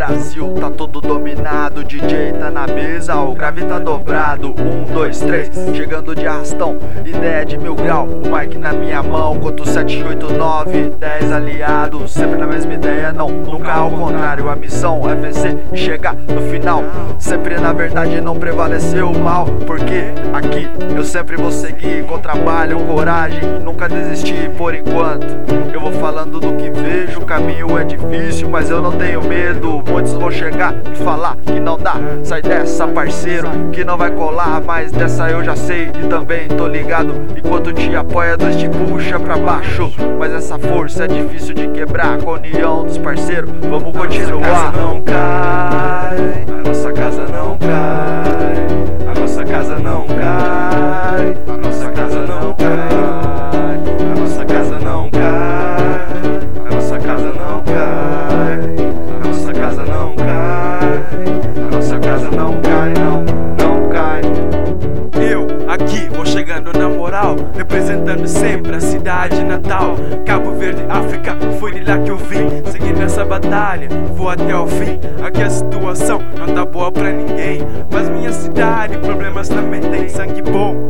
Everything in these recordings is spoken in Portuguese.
lado, tá tudo dominado. DJ tá na mesa, o grave tá dobrado. Um, dois, três, chegando de arrastão. Ideia de mil grau, o mic na minha mão. Quanto 7, 8, 9, 10 aliados. Sempre na mesma ideia, não, nunca ao contrário. A missão é vencer e chegar no final. Sempre na verdade não prevaleceu o mal. Porque aqui eu sempre vou seguir com trabalho, coragem. Nunca desistir por enquanto. Eu vou falando do que vejo, o caminho é difícil, mas eu não tenho medo. Muitos vão chegar e falar que não dá. Sai dessa, parceiro, que não vai colar. Mas dessa eu já sei e também tô ligado. Enquanto te apoia, Deus te puxa pra baixo. Mas essa força é difícil de quebrar. Com a união dos parceiros, vamos continuar. Moral, representando sempre a cidade natal. Cabo Verde, África, foi de lá que eu vim. Seguindo essa batalha, vou até o fim. Aqui a situação não tá boa pra ninguém. Mas minha cidade, problemas também tem sangue bom.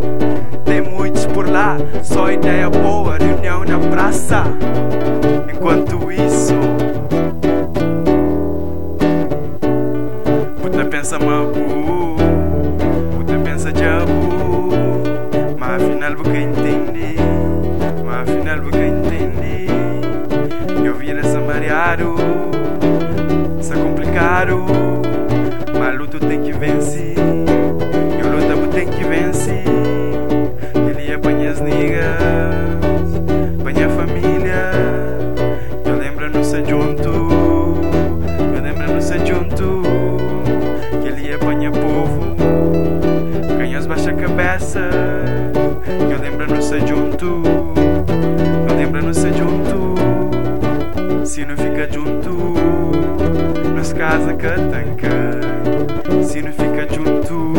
Tem muitos por lá, só ideia boa, reunião na praça. Enquanto isso, afinal vou que entender. Eu vim essa mareado, é complicado, mas luto tem que vencer, eu luta vou tem que vencer. Ele apanha as niggas, apanha a família, eu lembro no ser junto, eu lembro no ser junto, que ele apanha povo, canhões baixa a cabeça, eu lembro no ser junto, se não fica junto, nós casa catanca, se não fica junto,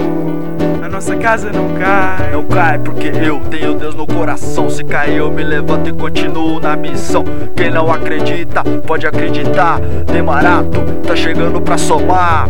a nossa casa não cai. Não cai porque eu tenho Deus no coração. Se cair, eu me levanto e continuo na missão. Quem não acredita, pode acreditar. Demarato, tá chegando pra somar.